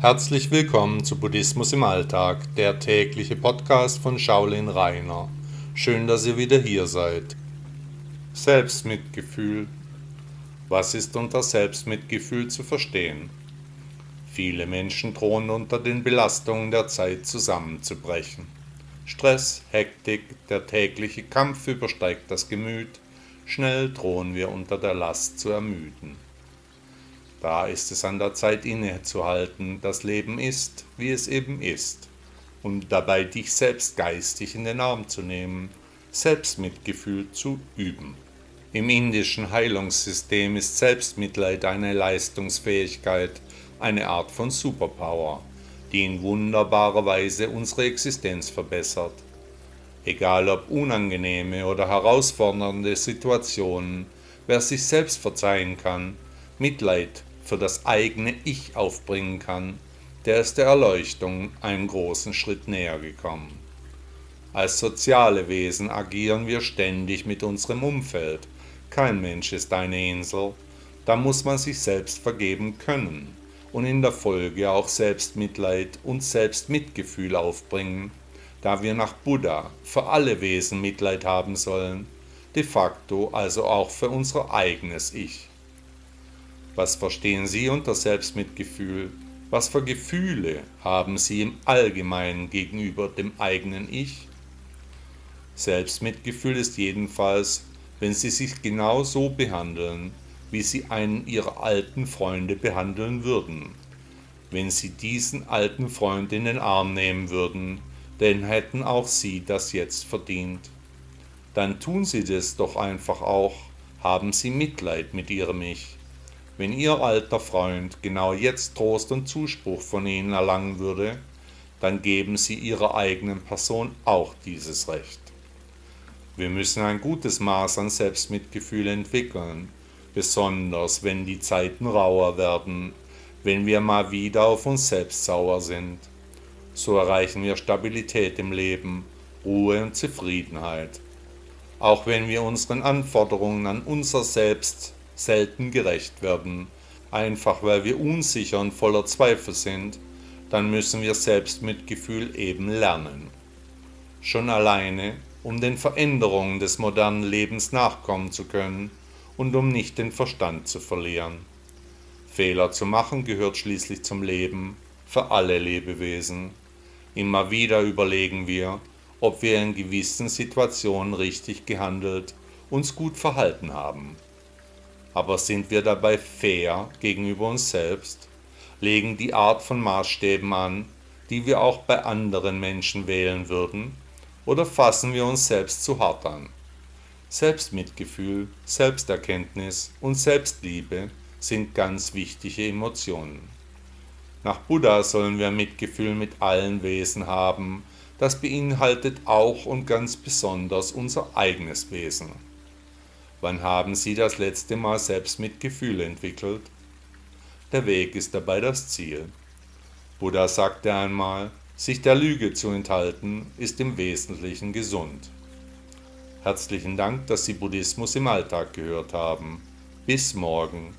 Herzlich willkommen zu Buddhismus im Alltag, der tägliche Podcast von Shaolin Rainer. Schön, dass ihr wieder hier seid. Selbstmitgefühl. Was ist unter Selbstmitgefühl zu verstehen? Viele Menschen drohen unter den Belastungen der Zeit zusammenzubrechen. Stress, Hektik, der tägliche Kampf übersteigt das Gemüt, schnell drohen wir unter der Last zu ermüden. Da ist es an der Zeit innezuhalten, das Leben ist, wie es eben ist, und dabei dich selbst geistig in den Arm zu nehmen, Selbstmitgefühl zu üben. Im indischen Heilungssystem ist Selbstmitleid eine Leistungsfähigkeit, eine Art von Superpower, die in wunderbarer Weise unsere Existenz verbessert. Egal ob unangenehme oder herausfordernde Situationen, wer sich selbst verzeihen kann, Mitleid für das eigene Ich aufbringen kann, der ist der Erleuchtung einen großen Schritt näher gekommen. Als soziale Wesen agieren wir ständig mit unserem Umfeld. Kein Mensch ist eine Insel. Da muss man sich selbst vergeben können und in der Folge auch Selbstmitleid und Selbstmitgefühl aufbringen, da wir nach Buddha für alle Wesen Mitleid haben sollen, de facto also auch für unser eigenes Ich. Was verstehen Sie unter Selbstmitgefühl? Was für Gefühle haben Sie im Allgemeinen gegenüber dem eigenen Ich? Selbstmitgefühl ist jedenfalls, wenn Sie sich genau so behandeln, wie Sie einen Ihrer alten Freunde behandeln würden. Wenn Sie diesen alten Freund in den Arm nehmen würden, denn hätten auch Sie das jetzt verdient. Dann tun Sie das doch einfach auch, haben Sie Mitleid mit Ihrem Ich. Wenn Ihr alter Freund genau jetzt Trost und Zuspruch von Ihnen erlangen würde, dann geben Sie Ihrer eigenen Person auch dieses Recht. Wir müssen ein gutes Maß an Selbstmitgefühl entwickeln, besonders wenn die Zeiten rauer werden, wenn wir mal wieder auf uns selbst sauer sind. So erreichen wir Stabilität im Leben, Ruhe und Zufriedenheit. Auch wenn wir unseren Anforderungen an unser Selbst selten gerecht werden, einfach weil wir unsicher und voller Zweifel sind, dann müssen wir Selbstmitgefühl eben lernen. Schon alleine, um den Veränderungen des modernen Lebens nachkommen zu können und um nicht den Verstand zu verlieren. Fehler zu machen gehört schließlich zum Leben für alle Lebewesen. Immer wieder überlegen wir, ob wir in gewissen Situationen richtig gehandelt, uns gut verhalten haben. Aber sind wir dabei fair gegenüber uns selbst, legen die Art von Maßstäben an, die wir auch bei anderen Menschen wählen würden, oder fassen wir uns selbst zu hart an? Selbstmitgefühl, Selbsterkenntnis und Selbstliebe sind ganz wichtige Emotionen. Nach Buddha sollen wir Mitgefühl mit allen Wesen haben, das beinhaltet auch und ganz besonders unser eigenes Wesen. Wann haben Sie das letzte Mal Selbstmitgefühl entwickelt? Der Weg ist dabei das Ziel. Buddha sagte einmal, sich der Lüge zu enthalten, ist im Wesentlichen gesund. Herzlichen Dank, dass Sie Buddhismus im Alltag gehört haben. Bis morgen.